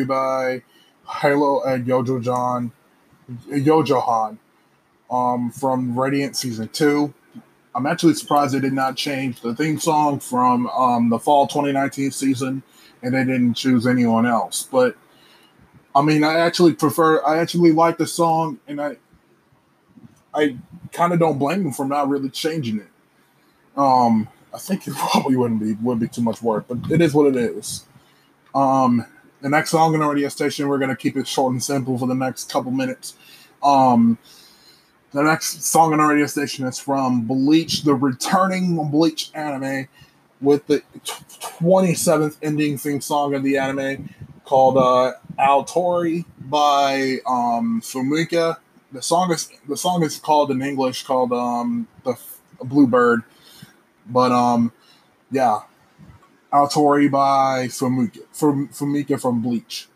by Halo and Yojo John, Yojohan, um, from Radiant season two. I'm actually surprised they did not change the theme song from um, the fall 2019 season, and they didn't choose anyone else. But I mean, I actually prefer. I actually like the song, and I, I kind of don't blame them for not really changing it. Um, I think it probably wouldn't be would be too much work, but it is what it is. Um, the next song on the radio station, we're gonna keep it short and simple for the next couple minutes. Um, the next song on the radio station is from Bleach, the returning Bleach anime, with the twenty seventh ending theme song of the anime called uh, "Aotori" by um, Fumika. The song is the song is called in English called um, "The Bluebird," but um, yeah, Aotori by Fumika from Bleach.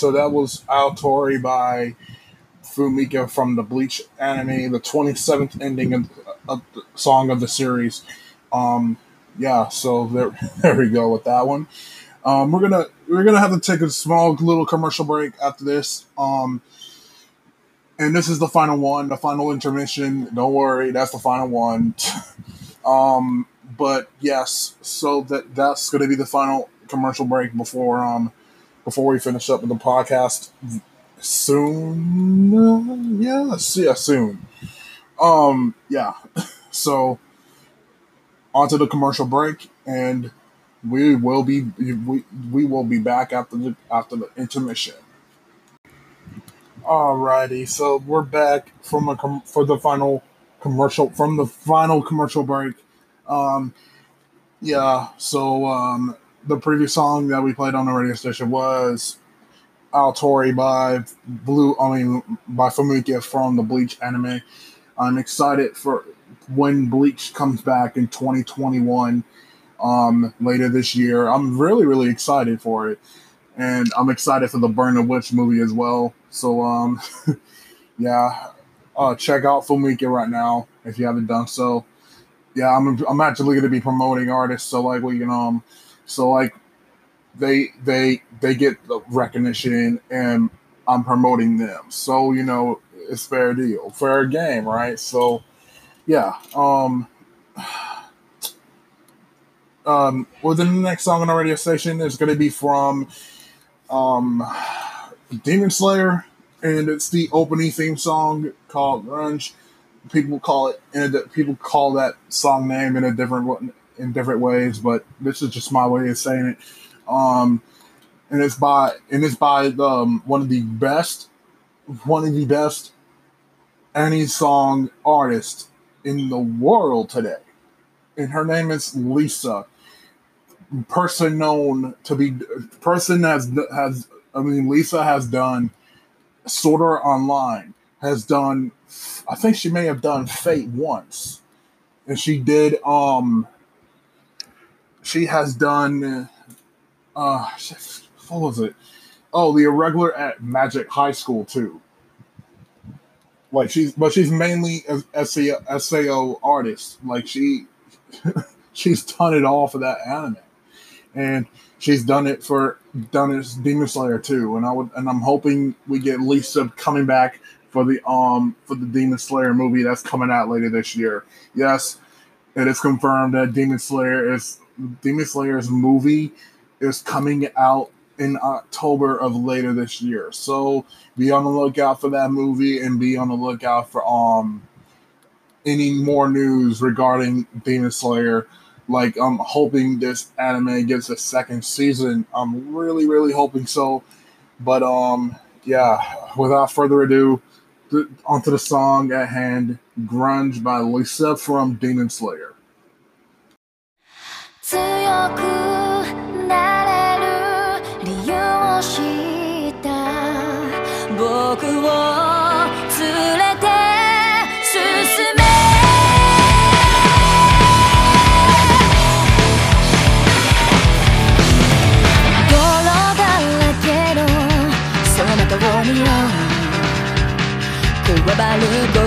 So that was Aotori by Fumika from the Bleach anime, the 27th ending of, of the song of the series. Um, yeah, so there, there we go with that one. Um, we're gonna we're gonna have to take a small little commercial break after this. Um, and this is the final one, the final intermission. Don't worry, that's the final one. um, but yes, so that that's gonna be the final commercial break before um before we finish up with the podcast soon. Yeah, see yeah, soon. Um, yeah. So onto the commercial break, and we will be we, we will be back after the after the intermission. Alrighty, so we're back from a com- for the final commercial from the final commercial break. Um, yeah, so um, the previous song that we played on the radio station was Aotori by Blue, I mean by Fumika from the Bleach anime. I'm excited for when Bleach comes back in 2021 um, later this year. I'm really, really excited for it. And I'm excited for the Burn the Witch movie as well. So, um, yeah, uh, check out Fumika right now if you haven't done so. Yeah, I'm, I'm actually going to be promoting artists. So, like, we can, um, so like, they they they get the recognition and I'm promoting them. So, you know, it's fair deal, fair game, right? So, yeah. Um, um, within the next song on our radio station is going to be from um, Demon Slayer, and it's the opening theme song called Grunge. People call it, and people call that song name in a different in different ways, but this is just my way of saying it. Um, and it's by and it's by um, one of the best, one of the best any song artist in the world today. And her name is Lisa. Person known to be person has has I mean Lisa has done Sword Art Online, has done I think she may have done Fate once. And she did um she has done uh what was it? Oh, the irregular at Magic High School too. Like she's, but she's mainly a SAO, SAO artist. Like she, she's done it all for that anime, and she's done it for done it Demon Slayer too. And I would, and I'm hoping we get Lisa coming back for the um for the Demon Slayer movie that's coming out later this year. Yes, it is confirmed that Demon Slayer is Demon Slayer's movie is coming out in October of later this year. So be on the lookout for that movie and be on the lookout for um any more news regarding Demon Slayer. Like I'm hoping this anime gets a second season. I'm really, really hoping so. But um yeah, without further ado, th- onto the song at hand, Grunge by Lisa from Demon Slayer. くなれる理由を知った。僕を連れて進め。泥だらけのその通りをくわばる心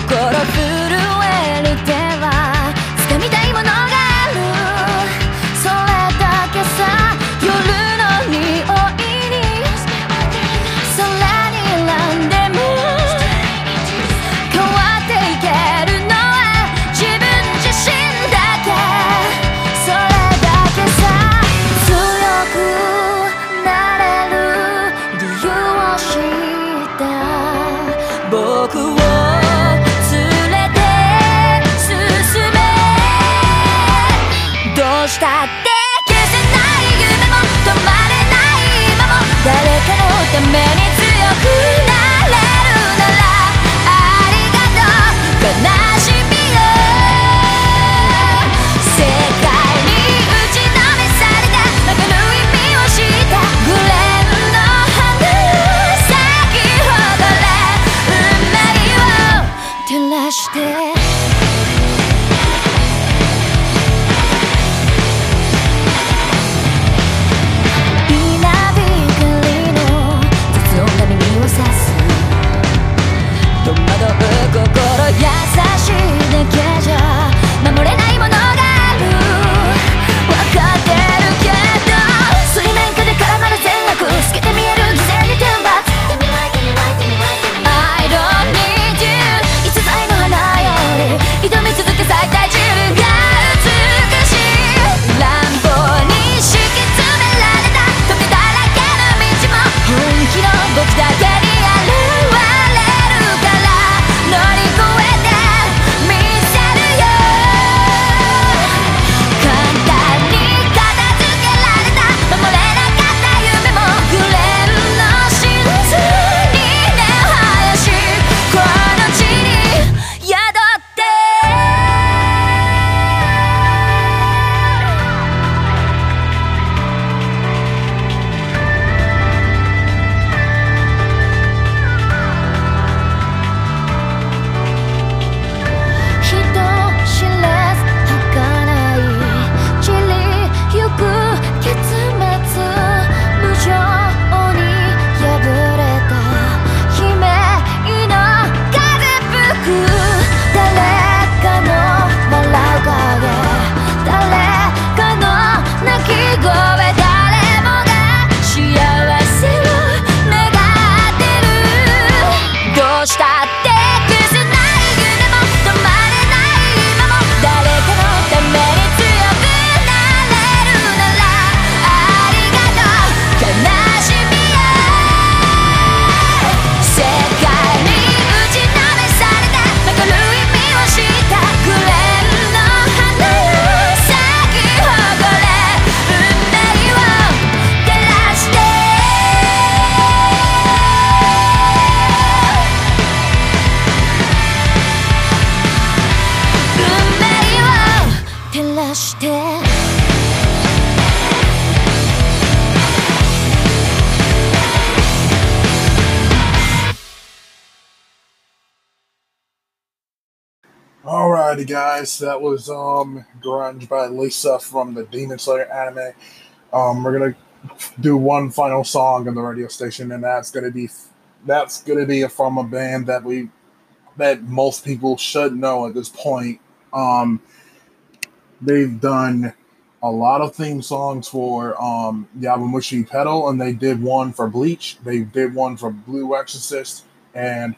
guys, that was um Grunge by Lisa from the Demon Slayer anime. Um, we're gonna do one final song on the radio station, and that's gonna be that's gonna be from a band that we that most people should know at this point. Um, they've done a lot of theme songs for um, Yowamushi Pedal, and they did one for Bleach. They did one for Blue Exorcist, and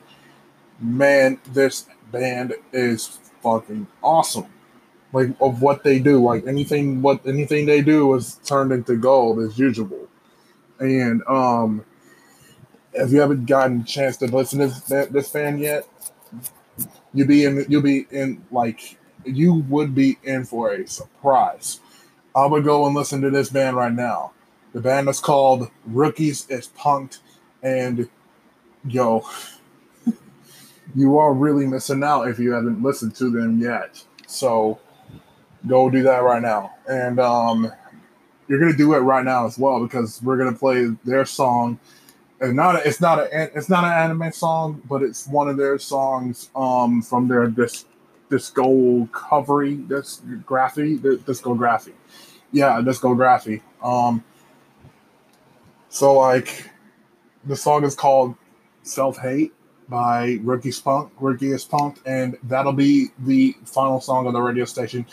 man, this band is fucking awesome. Like of what they do, like anything what anything they do is turned into gold as usual. And um, if you haven't gotten a chance to listen to this, this fan yet, you'll be in you'll be in like you would be in for a surprise. I would go and listen to this band right now. The band is called Rookiez is Punk'd, and yo, you are really missing out if you haven't listened to them yet. So go do that right now. And um, you're gonna do it right now as well because we're gonna play their song. And not a, it's not a it's not an anime song, but it's one of their songs um, from their disc discography, discography, discography. Yeah, discography. Um, so like, the song is called "Self Hate" by Rookie Spunk. Rookiez is and that'll be the final song on the radio station.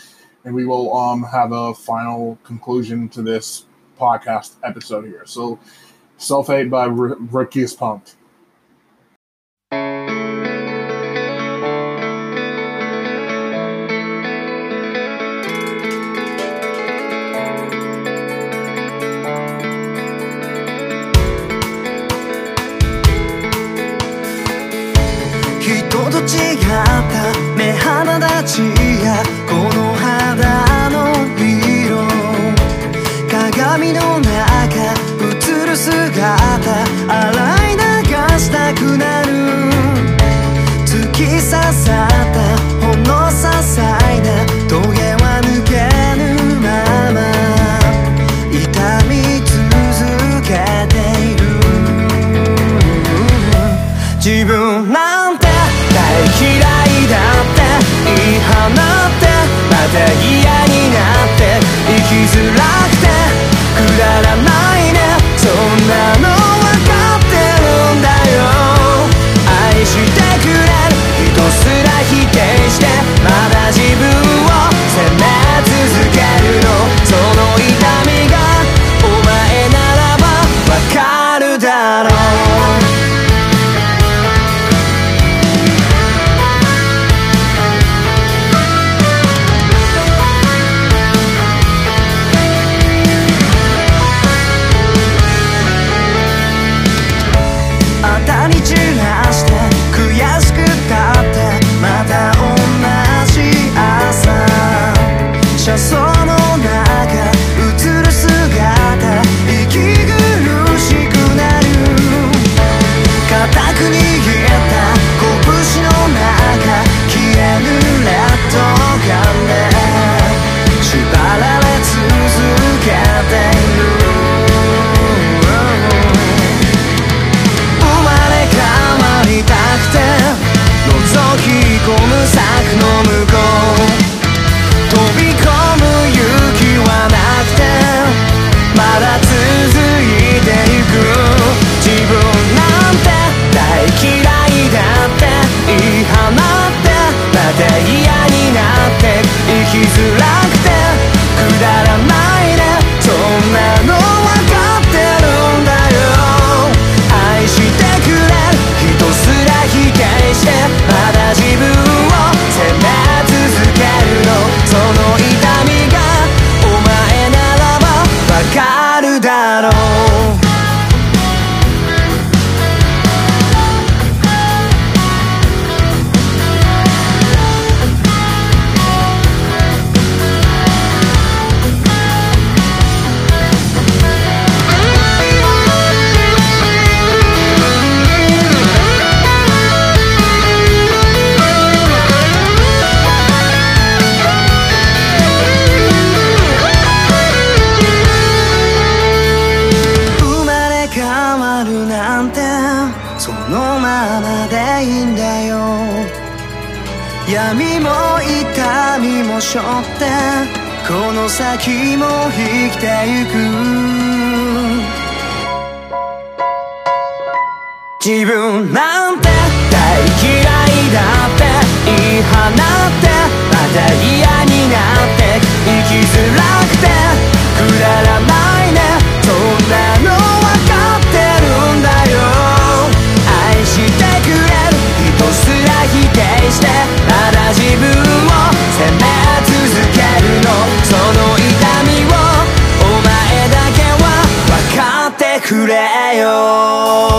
And we will um have a final conclusion to this podcast episode here. So, "Self Hate" by R- Rookie is. 目鼻て嫌になって生きづらくてくだられよ。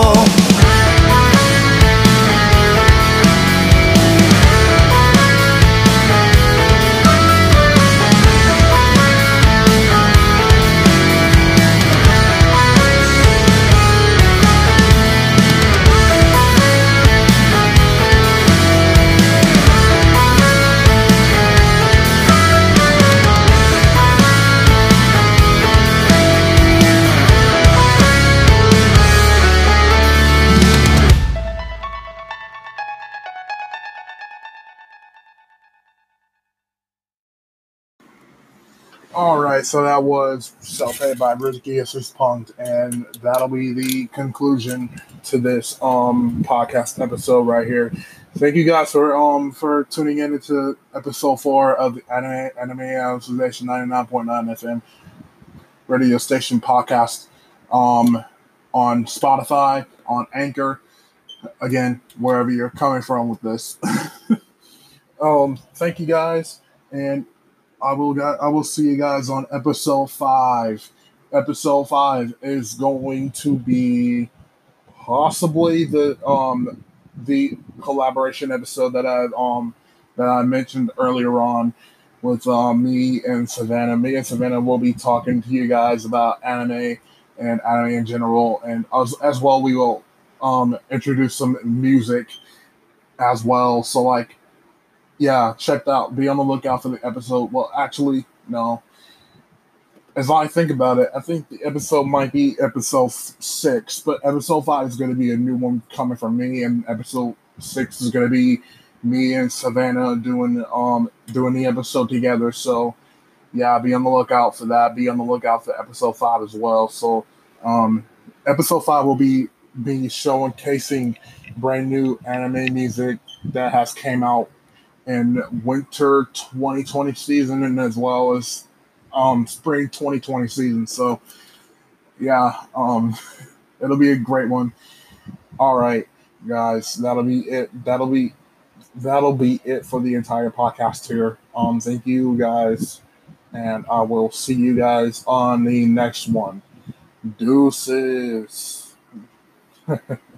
Right, so that was Self-Hate by Rookiez is Punk'd, and that'll be the conclusion to this um podcast episode right here. Thank you guys for um for tuning in into episode four of the Anime Anime Association 99.9 FM radio station podcast um on Spotify, on Anchor, again, wherever you're coming from with this. um, thank you guys, and I will I will see you guys on episode five. Episode five is going to be possibly the um the collaboration episode that I um that I mentioned earlier on with um, me and Savannah. Me and Savannah will be talking to you guys about anime and anime in general, and as, as well we will um introduce some music as well. So like yeah, check out. Be on the lookout for the episode. Well, actually, no. As I think about it, I think the episode might be episode six, but episode five is going to be a new one coming from me, and episode six is going to be me and Savannah doing um doing the episode together. So, yeah, be on the lookout for that. Be on the lookout for episode five as well. So, um, episode five will be be showcasing brand new anime music that has came out in winter 2020 season and as well as um, spring 2020 season. So, yeah, um, it'll be a great one. All right, guys, that'll be it. That'll be that'll be it for the entire podcast here. Um, thank you guys, and I will see you guys on the next one. Deuces.